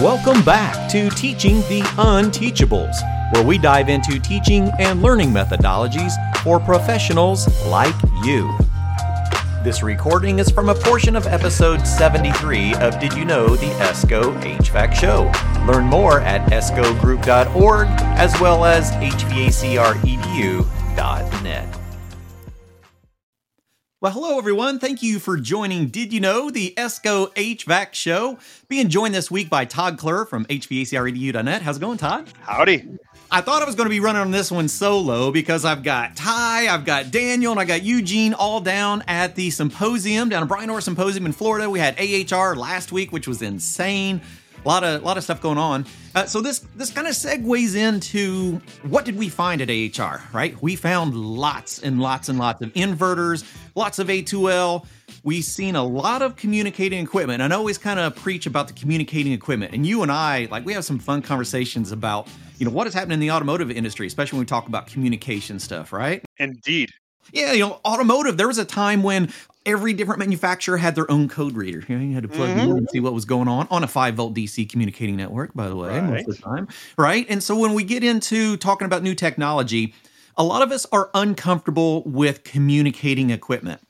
Welcome back to Teaching the Unteachables, where we dive into teaching and learning methodologies for professionals like you. This recording is from a portion of episode 73 of Did You Know the ESCO HVAC Show? Learn more at escogroup.org as well as hvacredu.net. Well, hello everyone. Thank you for joining Did You Know the ESCO HVAC Show? Being joined this week by Todd Kler from hvacredu.net. How's it going, Todd? Howdy. I thought I was going to be running on this one solo because I've got Ty, I've got Daniel, and I got Eugene all down at the symposium down at Bryan Orr Symposium in Florida. We had AHR last week, which was insane. A lot of lot of stuff going on. Uh, so this this kind of segues into what did we find at AHR? Right, we found lots and lots and lots of inverters, lots of A2L. We've seen a lot of communicating equipment. And I always kind of preach about the communicating equipment. And you and I, like, we have some fun conversations about, you know, what is happening in the automotive industry, especially when we talk about communication stuff, right? Indeed. Yeah, you know, automotive, there was a time when every different manufacturer had their own code reader. You, know, you had to plug mm-hmm. in and see what was going on on a 5 volt DC communicating network, by the way, right. most of the time. Right. And so when we get into talking about new technology, a lot of us are uncomfortable with communicating equipment.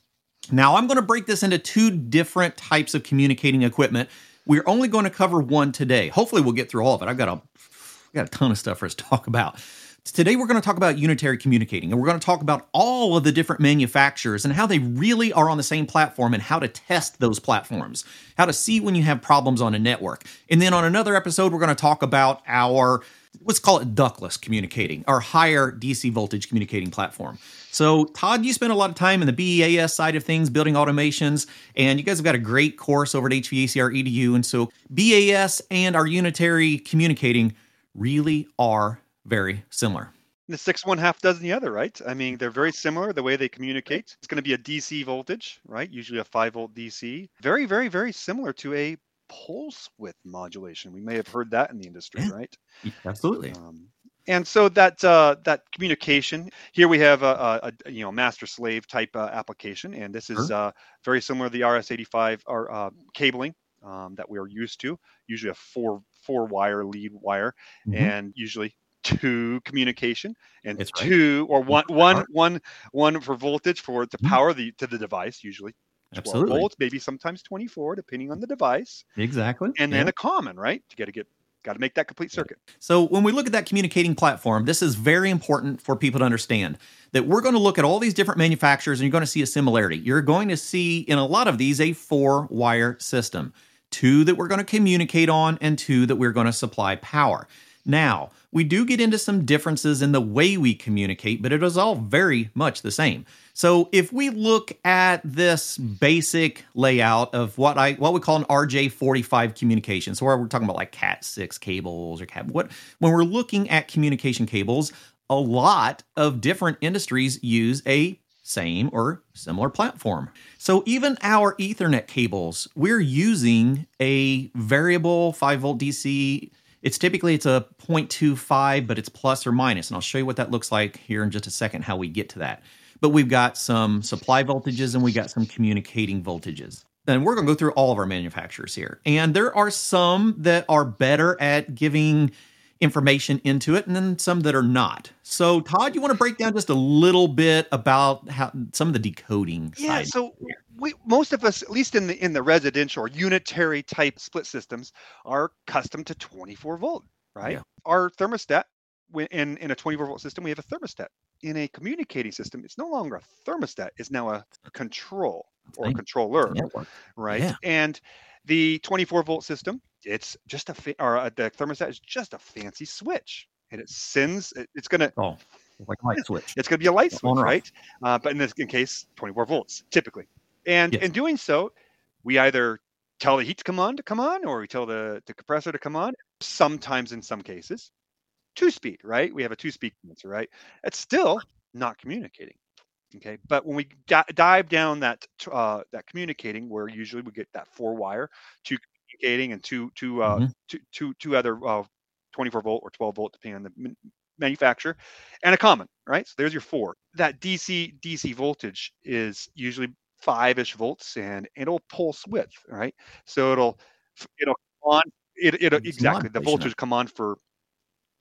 Now, I'm going to break this into two different types of communicating equipment. We're only going to cover one today. Hopefully, we'll get through all of it. I've got a, I've got a ton of stuff for us to talk about. Today, we're going to talk about unitary communicating, and we're going to talk about all of the different manufacturers and how they really are on the same platform and how to test those platforms, how to see when you have problems on a network. And then on another episode, we're going to talk about our, let's call it ductless communicating, our higher DC voltage communicating platform. So, Todd, you spent a lot of time in the BAS side of things, building automations, and you guys have got a great course over at HVACR EDU. And so, BAS and our unitary communicating really are very similar. The six one half dozen the other, right? I mean, they're very similar the way they communicate. It's going to be a DC voltage, right? Usually a five volt DC. Very, very, very similar to a pulse width modulation. We may have heard that in the industry, yeah, right? Absolutely. Um, and so that uh, that communication here we have a, a, a you know master slave type uh, application, and this is sure. uh, very similar to the RS485 or uh, cabling um, that we are used to. Usually a four four wire lead wire, mm-hmm. and usually two communication and That's two right. or one one one one for voltage for to mm-hmm. power the to the device usually 12 Absolutely. volts maybe sometimes 24 depending on the device exactly and yeah. then a common right to get to get got to make that complete circuit so when we look at that communicating platform this is very important for people to understand that we're going to look at all these different manufacturers and you're going to see a similarity you're going to see in a lot of these a four wire system two that we're going to communicate on and two that we're going to supply power now, we do get into some differences in the way we communicate, but it is all very much the same. So if we look at this basic layout of what I what we call an RJ45 communication, so where we're talking about like Cat 6 cables or Cat what when we're looking at communication cables, a lot of different industries use a same or similar platform. So even our Ethernet cables, we're using a variable 5 volt DC it's typically it's a 0.25, but it's plus or minus, and I'll show you what that looks like here in just a second. How we get to that, but we've got some supply voltages and we got some communicating voltages. And we're going to go through all of our manufacturers here, and there are some that are better at giving information into it and then some that are not. So Todd, you want to break down just a little bit about how some of the decoding Yeah, side. so we most of us at least in the in the residential or unitary type split systems are accustomed to 24 volt, right? Yeah. Our thermostat in in a 24 volt system we have a thermostat. In a communicating system, it's no longer a thermostat, it's now a control or a controller, right? Yeah. And the 24 volt system it's just a fa- or uh, the thermostat is just a fancy switch, and it sends. It, it's gonna oh like a light switch. It's gonna be a light switch, right? Uh, but in this in case, 24 volts typically, and yes. in doing so, we either tell the heat to come on to come on, or we tell the, the compressor to come on. Sometimes, in some cases, two speed, right? We have a two speed condenser, right? It's still not communicating. Okay, but when we dive down that uh, that communicating, where usually we get that four wire, two communicating and two two uh, mm-hmm. two, two, two other uh, 24 volt or 12 volt depending on the manufacturer and a common right? So there's your four. That dc dc voltage is usually five-ish volts and it'll pulse width right? So it'll it'll on it, it exactly the voltage come on for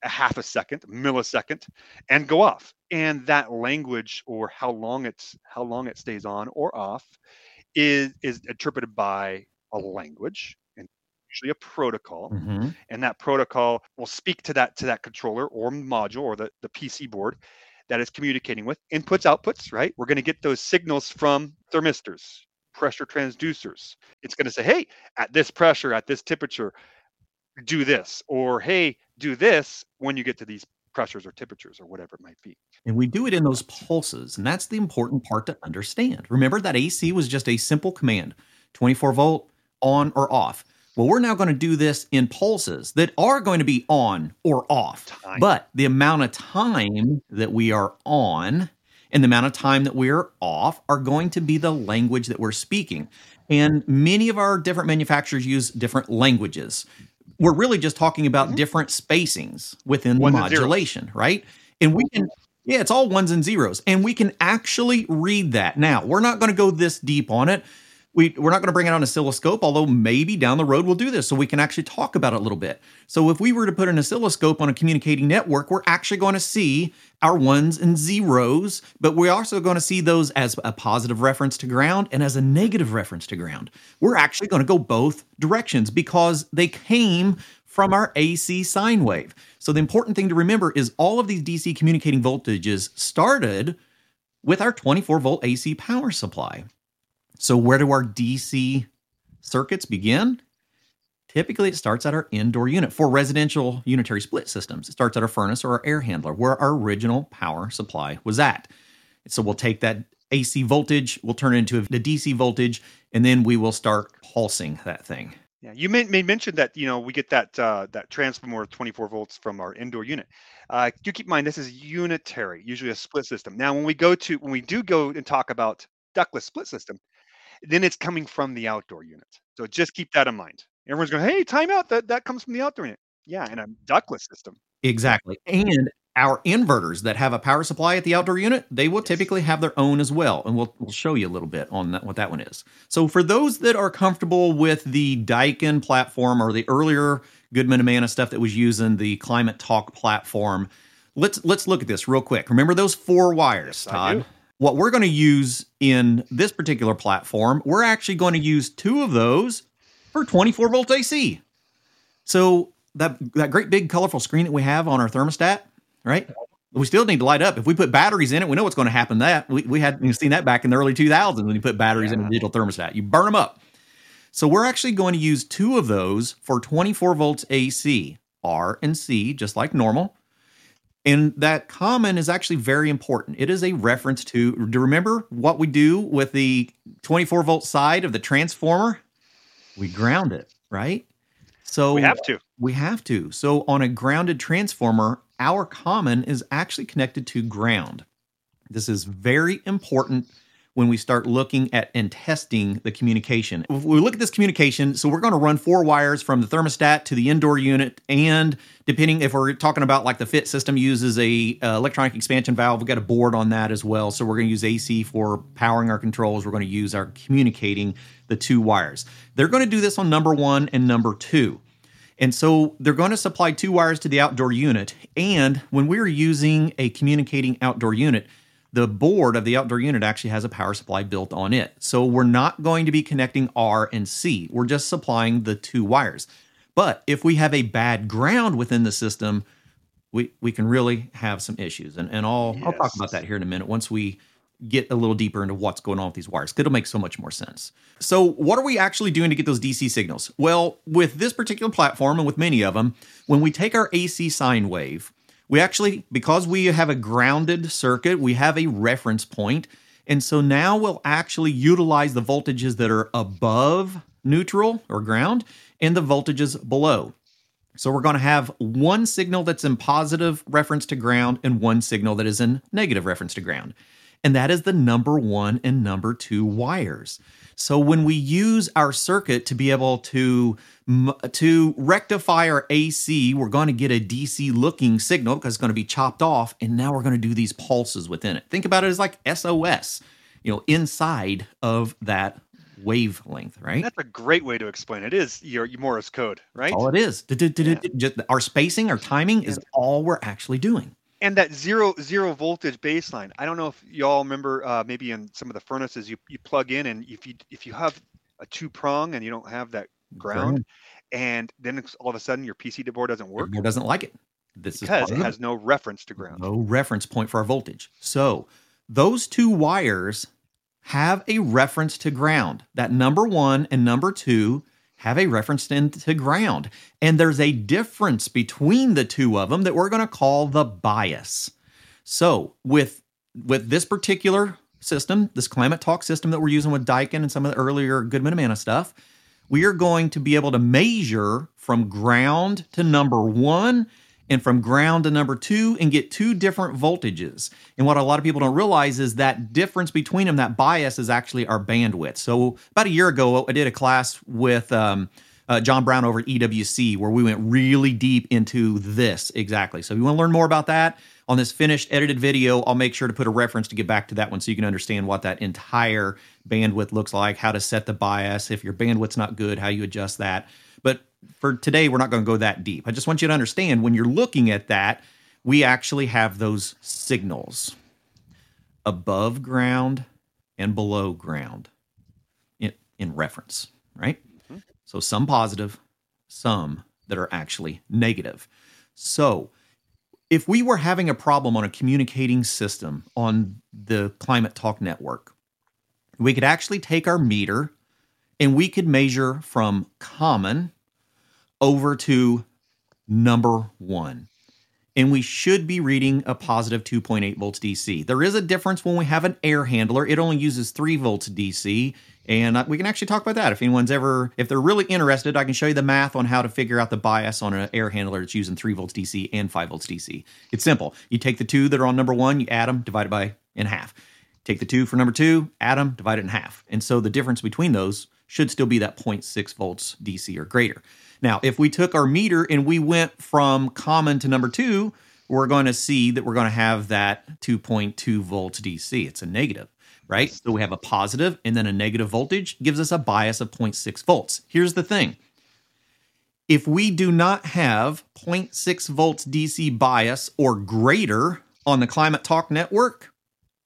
a half a second, millisecond, and go off. And that language or how long it's how long it stays on or off is is interpreted by a language usually a protocol. Mm-hmm. And that protocol will speak to that to that controller or module or the, the PC board that it's communicating with. Inputs, outputs, right? We're going to get those signals from thermistors, pressure transducers. It's going to say, hey, at this pressure, at this temperature, do this, or hey, do this when you get to these pressures or temperatures or whatever it might be. And we do it in those pulses. And that's the important part to understand. Remember that AC was just a simple command 24 volt on or off. Well, we're now going to do this in pulses that are going to be on or off. Time. But the amount of time that we are on and the amount of time that we're off are going to be the language that we're speaking. And many of our different manufacturers use different languages we're really just talking about mm-hmm. different spacings within the modulation, right? And we can, yeah, it's all ones and zeros, and we can actually read that. Now, we're not going to go this deep on it. We, we're not going to bring it on oscilloscope, although maybe down the road we'll do this so we can actually talk about it a little bit. So, if we were to put an oscilloscope on a communicating network, we're actually going to see our ones and zeros, but we're also going to see those as a positive reference to ground and as a negative reference to ground. We're actually going to go both directions because they came from our AC sine wave. So, the important thing to remember is all of these DC communicating voltages started with our 24 volt AC power supply. So, where do our DC circuits begin? Typically, it starts at our indoor unit. For residential unitary split systems, it starts at our furnace or our air handler, where our original power supply was at. So, we'll take that AC voltage, we'll turn it into the DC voltage, and then we will start pulsing that thing. Yeah, you may, may mention that you know we get that uh, that transformer of 24 volts from our indoor unit. Uh, do keep in mind this is unitary, usually a split system. Now, when we go to when we do go and talk about ductless split system, then it's coming from the outdoor unit. So just keep that in mind. Everyone's going, hey, timeout. That that comes from the outdoor unit. Yeah, in a ductless system. Exactly. And our inverters that have a power supply at the outdoor unit, they will yes. typically have their own as well. And we'll, we'll show you a little bit on that, what that one is. So for those that are comfortable with the Daikin platform or the earlier Goodman Amana stuff that was using the Climate Talk platform, let's let's look at this real quick. Remember those four wires, yes, Todd? What we're going to use in this particular platform, we're actually going to use two of those for 24 volt AC. So that that great big colorful screen that we have on our thermostat, right? We still need to light up. If we put batteries in it, we know what's going to happen. That we, we had seen that back in the early 2000s when you put batteries yeah. in a digital thermostat, you burn them up. So we're actually going to use two of those for 24 volts AC, R and C, just like normal. And that common is actually very important. It is a reference to, to remember what we do with the 24 volt side of the transformer? We ground it, right? So we have to. We have to. So on a grounded transformer, our common is actually connected to ground. This is very important when we start looking at and testing the communication. If we look at this communication, so we're going to run four wires from the thermostat to the indoor unit, and depending if we're talking about like the FIT system uses a uh, electronic expansion valve, we've got a board on that as well. So we're going to use AC for powering our controls. We're going to use our communicating the two wires. They're going to do this on number one and number two. And so they're going to supply two wires to the outdoor unit. And when we're using a communicating outdoor unit, the board of the outdoor unit actually has a power supply built on it. So we're not going to be connecting R and C. We're just supplying the two wires. But if we have a bad ground within the system, we, we can really have some issues. And, and I'll, yes. I'll talk about that here in a minute once we get a little deeper into what's going on with these wires. It'll make so much more sense. So, what are we actually doing to get those DC signals? Well, with this particular platform and with many of them, when we take our AC sine wave, we actually, because we have a grounded circuit, we have a reference point. And so now we'll actually utilize the voltages that are above neutral or ground and the voltages below. So we're going to have one signal that's in positive reference to ground and one signal that is in negative reference to ground. And that is the number one and number two wires. So when we use our circuit to be able to to rectify our AC, we're going to get a DC looking signal because it's going to be chopped off and now we're going to do these pulses within it. Think about it as like SOS, you know, inside of that wavelength, right? That's a great way to explain it. it is your, your Morse code, right? All it is. Just our spacing, our timing is all we're actually doing. And that zero zero voltage baseline. I don't know if y'all remember uh, maybe in some of the furnaces you, you plug in and if you if you have a two prong and you don't have that ground, and then all of a sudden your PC board doesn't work. It doesn't like it. This because it has no reference to ground. No reference point for our voltage. So those two wires have a reference to ground. That number one and number two have a reference to ground. And there's a difference between the two of them that we're going to call the bias. So with with this particular system, this climate Talk system that we're using with Daikin and some of the earlier Goodman Amana stuff, we are going to be able to measure from ground to number one and from ground to number two and get two different voltages. And what a lot of people don't realize is that difference between them, that bias is actually our bandwidth. So about a year ago, I did a class with um, uh, John Brown over at EWC where we went really deep into this exactly. So if you want to learn more about that on this finished edited video, I'll make sure to put a reference to get back to that one so you can understand what that entire bandwidth looks like, how to set the bias, if your bandwidth's not good, how you adjust that. For today, we're not going to go that deep. I just want you to understand when you're looking at that, we actually have those signals above ground and below ground in, in reference, right? Mm-hmm. So some positive, some that are actually negative. So if we were having a problem on a communicating system on the Climate Talk network, we could actually take our meter and we could measure from common over to number one. And we should be reading a positive 2.8 volts DC. There is a difference when we have an air handler. It only uses 3 volts DC. And uh, we can actually talk about that. If anyone's ever, if they're really interested, I can show you the math on how to figure out the bias on an air handler that's using 3 volts DC and 5 volts DC. It's simple. You take the two that are on number one, you add them, divide it by in half. Take the two for number two, add them, divide it in half. And so the difference between those should still be that 0.6 volts DC or greater. Now, if we took our meter and we went from common to number two, we're going to see that we're going to have that 2.2 volts DC. It's a negative, right? So we have a positive and then a negative voltage gives us a bias of 0.6 volts. Here's the thing. If we do not have 0.6 volts DC bias or greater on the Climate Talk network,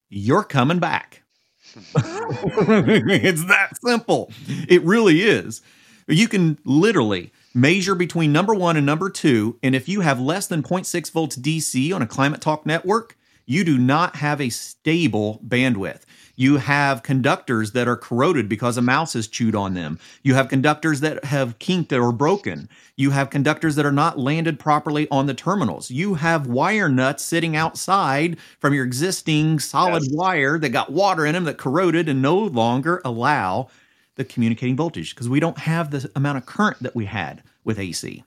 you're coming back. it's that simple. It really is. You can literally measure between number one and number two. And if you have less than 0.6 volts DC on a Climate Talk network, you do not have a stable bandwidth. You have conductors that are corroded because a mouse has chewed on them. You have conductors that have kinked or broken. You have conductors that are not landed properly on the terminals. You have wire nuts sitting outside from your existing solid yes. wire that got water in them that corroded and no longer allow the communicating voltage because we don't have the amount of current that we had with AC.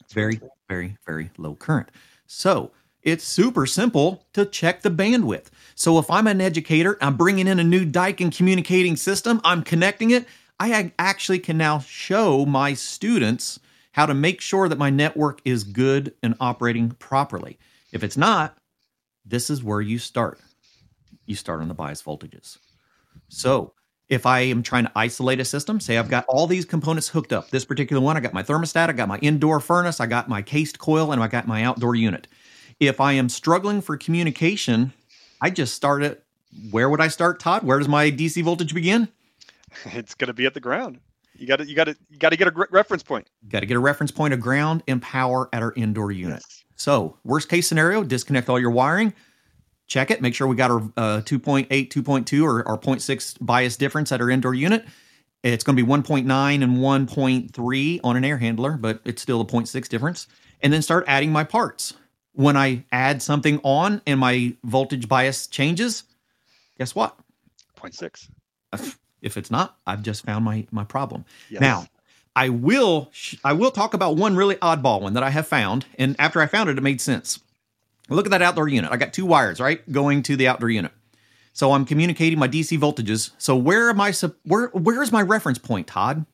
It's very, very, very low current. So it's super simple to check the bandwidth. So if I'm an educator, I'm bringing in a new Daikin communicating system, I'm connecting it, I actually can now show my students how to make sure that my network is good and operating properly. If it's not, this is where you start. You start on the bias voltages. So if I am trying to isolate a system, say I've got all these components hooked up. This particular one, I got my thermostat, I got my indoor furnace, I got my cased coil, and I got my outdoor unit. If I am struggling for communication, I just start it. Where would I start, Todd? Where does my DC voltage begin? It's going to be at the ground. You got to you got to you got to get a reference point. Got to get a reference point of ground and power at our indoor unit. Yes. So, worst case scenario, disconnect all your wiring, check it, make sure we got our uh, 2.8, 2.2 or, our 0.6 bias difference at our indoor unit. It's going to be 1.9 and 1.3 on an air handler, but it's still a 0.6 difference. And then start adding my parts. When I add something on and my voltage bias changes, guess what? 0.6. If it's not, I've just found my my problem. Yes. Now, I will I will talk about one really oddball one that I have found, and after I found it, it made sense. Look at that outdoor unit. I got two wires, right, going to the outdoor unit. So I'm communicating my DC voltages. So where am I? Where where is my reference point, Todd?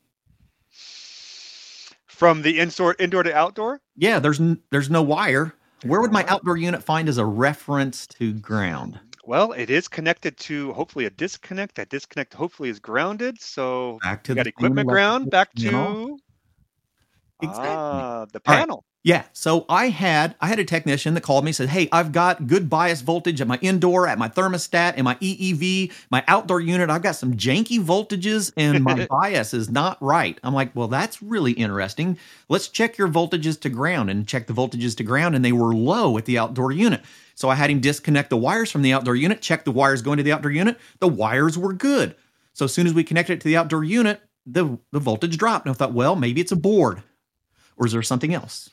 From the indoor indoor to outdoor? Yeah, there's there's no wire. Where would my outdoor unit find as a reference to ground? Well, it is connected to hopefully a disconnect. That disconnect hopefully is grounded. So back to we got equipment ground back to exactly. ah, the panel. Yeah. So I had I had a technician that called me and said, "Hey, I've got good bias voltage at my indoor, at my thermostat, and my EEV, my outdoor unit. I've got some janky voltages, and my bias is not right." I'm like, "Well, that's really interesting. Let's check your voltages to ground and check the voltages to ground, and they were low at the outdoor unit." So I had him disconnect the wires from the outdoor unit, check the wires going to the outdoor unit. The wires were good. So as soon as we connected it to the outdoor unit, the, the voltage dropped. And I thought, well, maybe it's a board, or is there something else?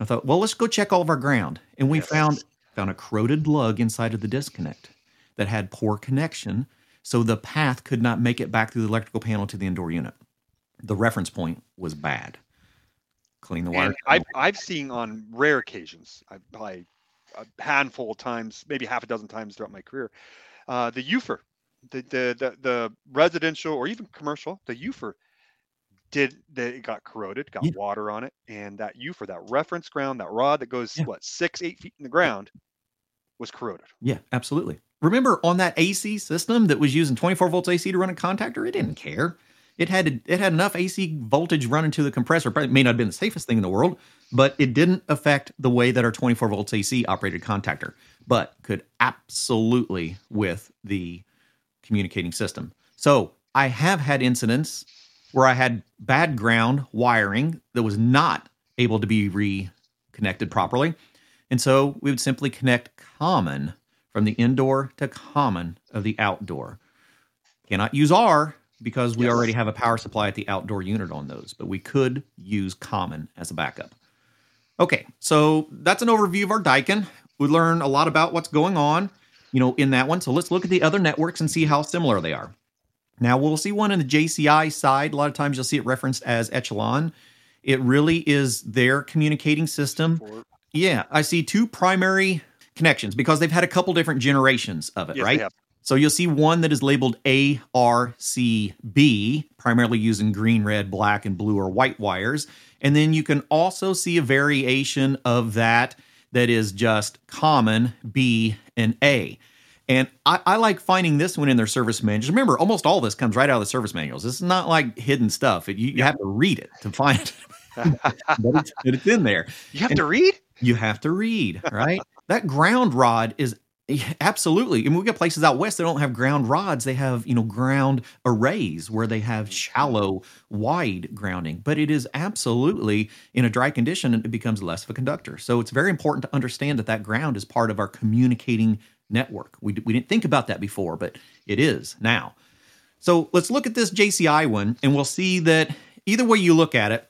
I thought, well, let's go check all of our ground. And we yes. found found a corroded lug inside of the disconnect that had poor connection, so the path could not make it back through the electrical panel to the indoor unit. The reference point was bad. Clean the wire. I've, I've seen on rare occasions, I, probably a handful of times, maybe half a dozen times throughout my career, uh, the UFER, the, the, the the residential or even commercial, the UFER did that it got corroded, got yeah. water on it, and that UFER that reference ground, that rod that goes yeah. what six, eight feet in the ground, was corroded. Yeah, absolutely. Remember on that AC system that was using 24 volts AC to run a contactor, it didn't care. It had it had enough AC voltage running to the compressor. Probably may not have been the safest thing in the world, but it didn't affect the way that our 24 volts AC operated contactor, but could absolutely with the communicating system. So I have had incidents where I had bad ground wiring that was not able to be reconnected properly. And so we would simply connect common from the indoor to common of the outdoor. Cannot use R because we yes. already have a power supply at the outdoor unit on those, but we could use common as a backup. Okay, so that's an overview of our Daikin. We learn a lot about what's going on, you know, in that one. So let's look at the other networks and see how similar they are. Now, we'll see one in the JCI side. A lot of times you'll see it referenced as Echelon. It really is their communicating system. Yeah, I see two primary connections because they've had a couple different generations of it, yes, right? So you'll see one that is labeled ARCB, primarily using green, red, black, and blue or white wires. And then you can also see a variation of that that is just common B and A. And I, I, like finding this one in their service manuals. Remember, almost all this comes right out of the service manuals. This is not like hidden stuff. It, you, you have to read it to find it. but, it's, it's, in there. You have and to read? You have to read, right? that ground rod is absolutely. I mean, we got places out west that don't have ground rods. They have, you know, ground arrays where they have mm-hmm. shallow, wide grounding. But it is absolutely in a dry condition, it becomes less of a conductor. So it's very important to understand that that ground is part of our communicating network. We, we didn't think about that before, but it is now. So let's look at this JCI one, and we'll see that either way you look at it,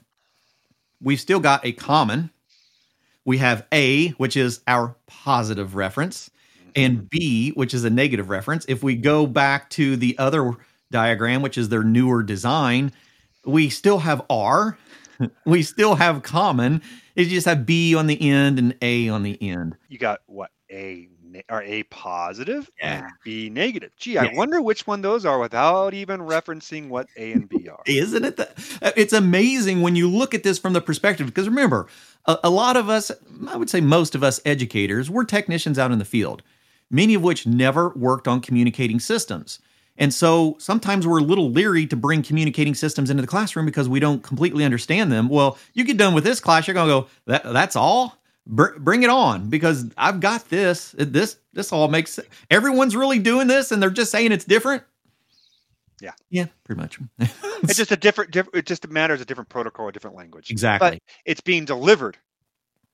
we've still got a common. We have A, which is our positive reference, and B, which is a negative reference. If we go back to the other diagram, which is their newer design, we still have R, we still have common. It just have B on the end and A on the end. You got what? A are A positive yeah. and B negative. Gee, yeah. I wonder which one those are without even referencing what A and B are. Isn't it? The, uh, it's amazing when you look at this from the perspective because remember, a, a lot of us, I would say most of us educators, we're technicians out in the field, many of which never worked on communicating systems. And so sometimes we're a little leery to bring communicating systems into the classroom because we don't completely understand them. Well, you get done with this class, you're going to go, that, that's all? Br- bring it on because I've got this. This this all makes sense. Everyone's really doing this, and they're just saying it's different. Yeah, yeah, pretty much. it's just a different, different. It just matters a different protocol, a different language. Exactly. But it's being delivered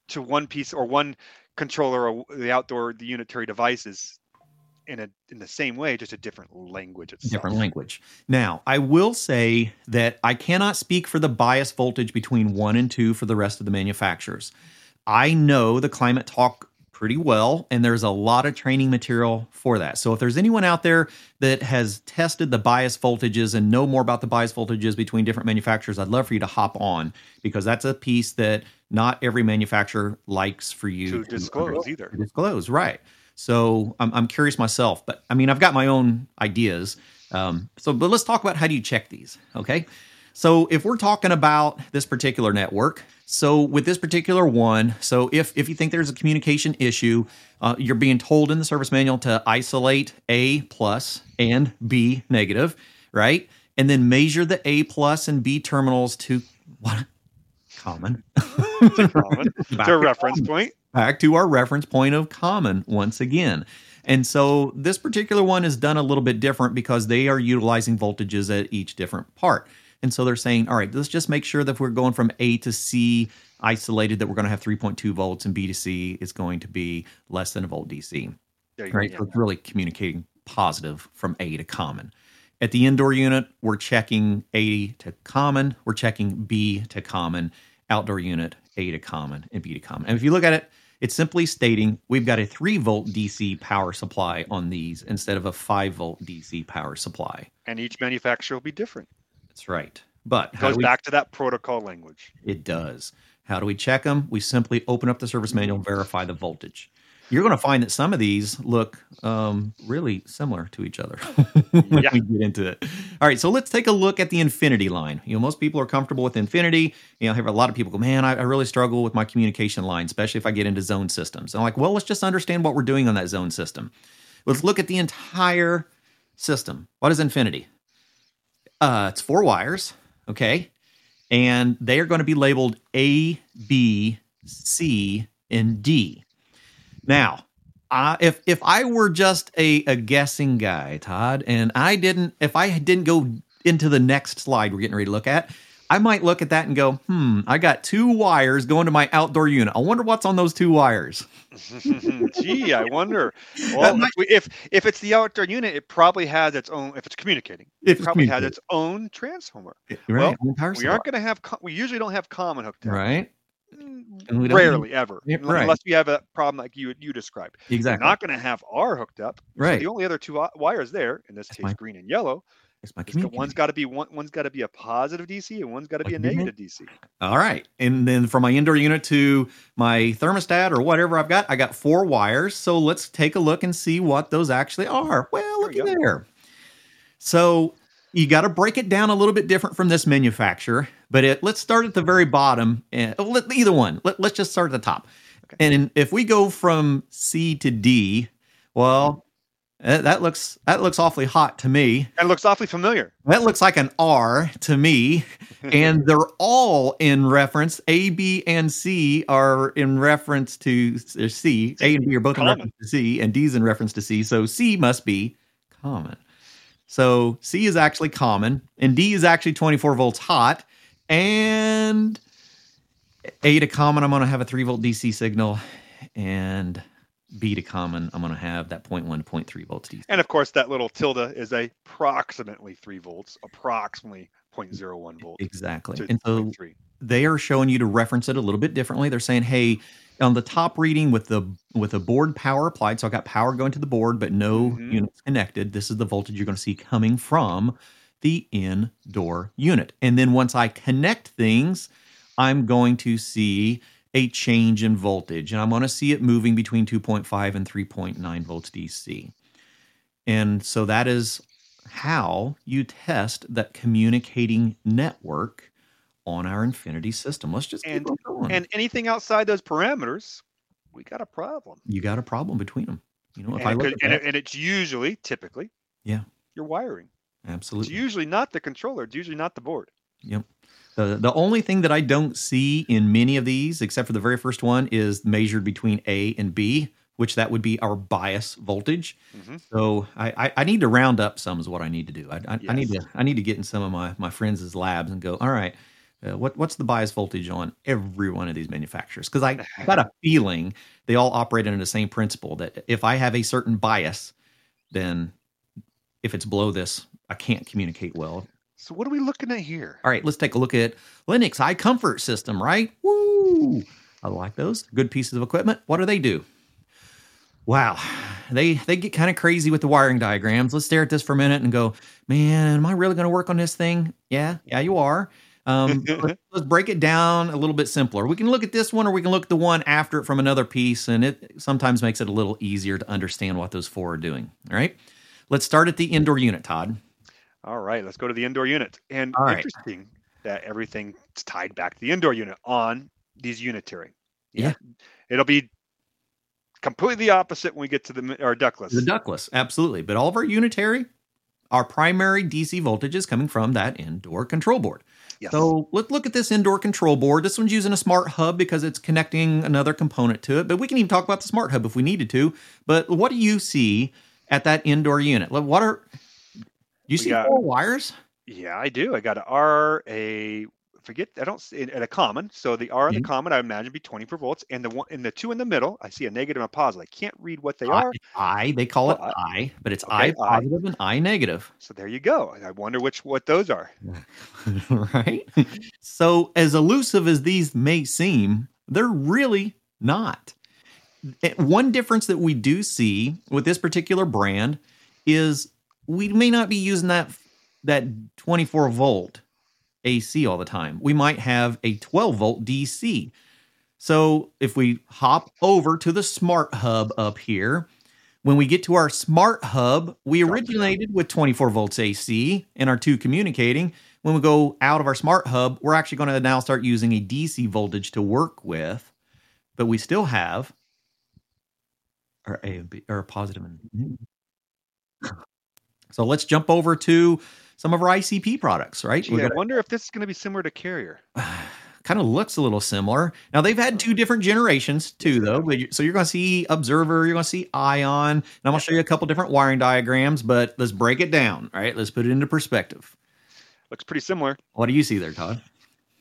to one piece or one controller or the outdoor the unitary devices in a in the same way, just a different language itself. Different language. Now, I will say that I cannot speak for the bias voltage between one and two for the rest of the manufacturers. I know the climate talk pretty well, and there's a lot of training material for that. So if there's anyone out there that has tested the bias voltages and know more about the bias voltages between different manufacturers, I'd love for you to hop on because that's a piece that not every manufacturer likes for you to, to disclose either. To disclose, right? So I'm, I'm curious myself, but I mean, I've got my own ideas. Um, so, but let's talk about how do you check these, okay? So if we're talking about this particular network, So with this particular one, so if if you think there's a communication issue, uh, you're being told in the service manual to isolate A plus and B negative, right? And then measure the A plus and B terminals to what common, common to a reference common. point. Back to our reference point of common once again. And so this particular one is done a little bit different because they are utilizing voltages at each different part. And so they're saying, all right, let's just make sure that if we're going from A to C isolated, that we're going to have 3.2 volts, and B to C is going to be less than a volt DC. Right. So it's really communicating positive from A to common. At the indoor unit, we're checking A to common, we're checking B to common, outdoor unit, A to common, and B to common. And if you look at it, it's simply stating we've got a 3 volt DC power supply on these instead of a 5 volt DC power supply. And each manufacturer will be different. That's right. But it goes we, back to that protocol language. It does. How do we check them? We simply open up the service manual, and verify the voltage. You're going to find that some of these look um, really similar to each other when yeah. we get into it. All right, so let's take a look at the infinity line. You know, most people are comfortable with infinity. You know, I have a lot of people go, man, I, I really struggle with my communication line, especially if I get into zone systems. And I'm like, well, let's just understand what we're doing on that zone system. Let's look at the entire system. What is infinity? Uh, it's four wires, okay? And they are going to be labeled A, B, C, and D. Now, uh, if if I were just a, a guessing guy, Todd, and I didn't, if I didn't go into the next slide we're getting ready to look at, I might look at that and go, hmm, I got two wires going to my outdoor unit. I wonder what's on those two wires. Gee, I wonder. Well, might, if if it's the outdoor unit, it probably has its own. If it's communicating, it probably has its own transformer. Right. Well, we aren't going to have. We usually don't have common hooked up. Right. Mm, rarely ever, yeah, right. unless we have a problem like you you described. Exactly. We're not going to have R hooked up. Right. So the only other two wires there, in this That's case, my... green and yellow, it's my community. One's got to be one. One's got to be a positive DC, and one's got to be a negative DC. All right, and then from my indoor unit to my thermostat or whatever I've got, I got four wires. So let's take a look and see what those actually are. Well, look there there. So you got to break it down a little bit different from this manufacturer. But it, let's start at the very bottom. And oh, either one. Let, us just start at the top. Okay. And if we go from C to D, well, Uh, that looks that looks awfully hot to me. That looks awfully familiar. That looks like an R to me, and they're all in reference. A, B, and C are in reference to C. A and B are both common. in reference to C, and D is in reference to C. So C must be common. So C is actually common, and D is actually 24 volts hot, and A to common. I'm going to have a three volt DC signal, and B to common, I'm going to have that 0.1 to 0.3 volts DC. And of course, that little tilde is a approximately 3 volts, approximately 0.01 volts. Exactly. And so 3. they are showing you to reference it a little bit differently. They're saying, hey, on the top reading with the with a board power applied, so I got power going to the board, but no mm-hmm. units connected. This is the voltage you're going to see coming from the indoor unit. And then once I connect things, I'm going to see a change in voltage, and I'm going to see it moving between 2.5 and 3.9 volts DC. And so that is how you test that communicating network on our Infinity system. Let's just and, and anything outside those parameters, we got a problem. You got a problem between them. You know, if and I look could, and, that, and it's usually, typically, yeah, your wiring. Absolutely. It's usually not the controller. It's usually not the board. Yep. The, the only thing that I don't see in many of these, except for the very first one, is measured between A and B, which that would be our bias voltage. Mm-hmm. So I, I, I, need to round up some is what I need to do. I, I, yes. I, need to I need to get in some of my my friends' labs and go, all right, uh, what what's the bias voltage on every one of these manufacturers? Because I got a feeling they all operate under the same principle that if I have a certain bias, then if it's below this, I can't communicate well. So what are we looking at here? All right, let's take a look at Lennox iComfort System, right? Woo! I like those. Good pieces of equipment. What do they do? Wow. They they get kind of crazy with the wiring diagrams. Let's stare at this for a minute and go, man, am I really going to work on this thing? Yeah, yeah, you are. Um, let's, let's, break it down a little bit simpler. We can look at this one, or we can look at the one after it from another piece, and it sometimes makes it a little easier to understand what those four are doing. All right, let's start at the indoor unit, Todd. All right, let's go to the indoor unit. And All interesting right. that everything's tied back to the indoor unit on these unitary. Yeah. It'll be completely opposite when we get to the our ductless. The ductless, absolutely. But all of our unitary, our primary DC voltage is coming from that indoor control board. Yes. So let's look at this indoor control board. This one's using a smart hub because it's connecting another component to it. But we can even talk about the smart hub if we needed to. But what do you see at that indoor unit? What are you see got- four wires? Yeah, I do. I got an R, a forget. I don't see at a common. So the R and Yeah. the common, I imagine, be 24 volts, and the one in the two in the middle, I see a negative and a positive. I can't read what they I, are. I, they call it I, but it's okay, I I. positive and I negative. So there you go. I wonder which what those are. right? So, as elusive as these may seem, they're really not. Eh, One difference that we do see with this particular brand is we may not be using that that 24 volt AC all the time. We might have a 12 volt DC. So, if we hop over to the smart hub up here, when we get to our smart hub, we originated with 24 volts AC and our two communicating. When we go out of our smart hub, we're actually going to now start using a DC voltage to work with, but we still have our A and B or positive and so let's jump over to some of our ICP products, right? Gee, We I wonder if this is going to be similar to Carrier. kind of looks a little similar. Now they've had two different generations too, though. But you, so you're going to see Observer, you're going to see Ion, and I'm going to show you a couple different wiring diagrams. But let's break it down, right? Let's put it into perspective. Looks pretty similar. What do you see there, Todd?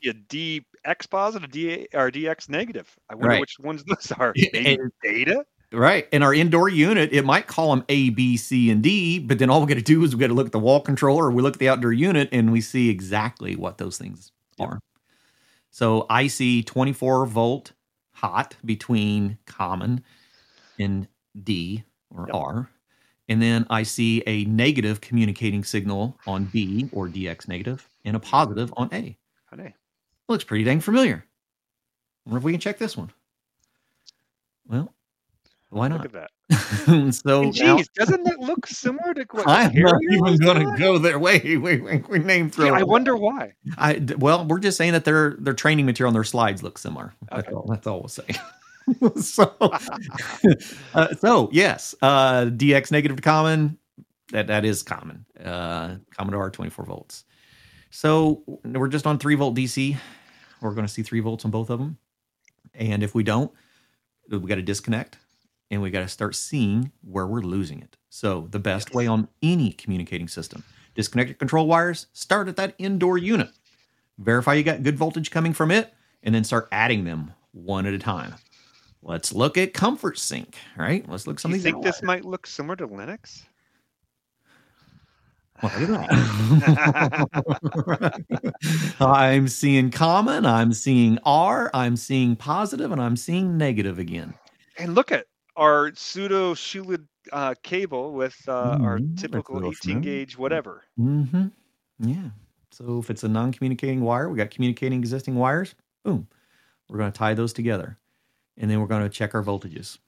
A DX positive, D or DX negative. I wonder Right. which ones those are. Yeah, and- data. Right. In our indoor unit, it might call them A, B, C, and D, but then all we got to do is we got to look at the wall controller, we look at the outdoor unit, and we see exactly what those things Yep. are. So I see 24 volt hot between common and D or Yep. R. And then I see a negative communicating signal on B or DX negative and a positive on A. Honey. Looks pretty dang familiar. wonder if we can check this one. Well, why Look not? at that. so And now- geez, doesn't that look similar to what I'm not even going to go there. Wait, wait, wait. We name throw. Yeah, I wonder why. I well, we're just saying that their their training material on their slides look similar. That's all. That's all we'll say. so, uh, so yes, uh, DX negative to common. That that is common. Uh, Commodore 24 volts. So we're just on three volt DC. We're going to see three volts on both of them, and if we don't, we got to disconnect, and we got to start seeing where we're losing it. So the best Yes. way on any communicating system, disconnect your control wires. Start at that indoor unit verify you got good voltage coming from it, and then start adding them one at a time. Let's look at Comfort Sync, right? Let's look at Do you something. think this might look similar to Lennox? Well, look at that. I'm seeing common, I'm seeing R, I'm seeing positive, and I'm seeing negative again. And look at our pseudo shielded uh, cable with uh, our Mhm, that's a typical 18 gauge whatever. Mm-hmm. Yeah. So if it's a non-communicating wire, we got communicating existing wires. Boom. We're going to tie those together, and then we're going to check our voltages.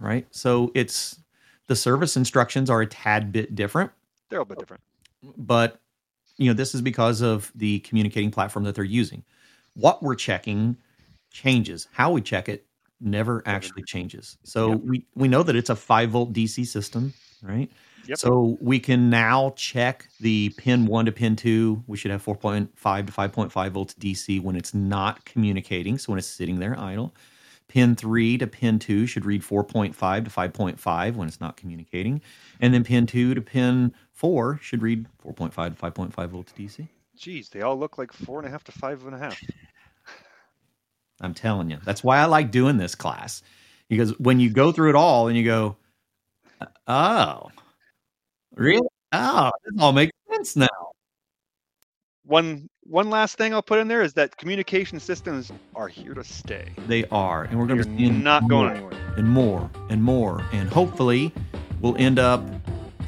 Right. So it's the service instructions are a tad bit different, They're a bit different. but you know this is because of the communicating platform that they're using. What we're checking changes. How we check it never actually changes. So Yep. we we know that it's a five volt DC system, right? Yep. So we can now check the pin one to pin two. We should have 4.5 to 5.5 volts DC when it's not communicating. So when it's sitting there idle. Pin three to pin two should read 4.5 to 5.5 when it's not communicating. And then pin two to pin four should read 4.5 to 5.5 volts DC. Geez, they all look like four and a half to five and a half. I'm telling you. That's why I like doing this class. Because when you go through it all and you go, oh, really? Oh, this all makes sense now. One one last thing I'll put in there is that communication systems are here to stay. They are. And we're going to be not going anywhere. and more and more. And hopefully we'll end up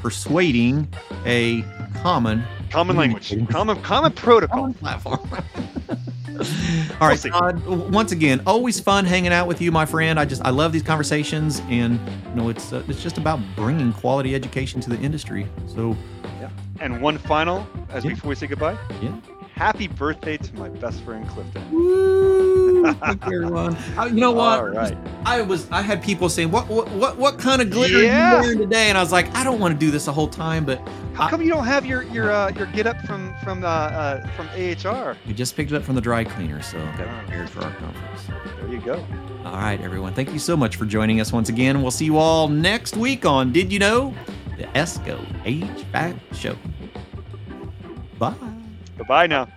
persuading a common Common language, common common protocol. common platform. All right. Todd. Once again, always fun hanging out with you, my friend. I just I love these conversations, and you know it's uh, it's just about bringing quality education to the industry. So yeah. And one final, as Yeah. before we say goodbye. Yeah. Happy birthday to my best friend Clifton. Woo! Thank you, everyone. Uh, you know what? All right. I was I had people saying, "What what what, what kind of glitter Yeah. are you wearing today?" And I was like, "I don't want to do this the whole time, but How come you don't have your your uh, your get up from from uh, uh, from AHR? we just picked it up from the dry cleaner, so got prepared for our conference." There you go. All right, everyone. Thank you so much for joining us once again. We'll see you all next week on Did You Know? The ESCO HVAC Show. Bye. Bye bye now.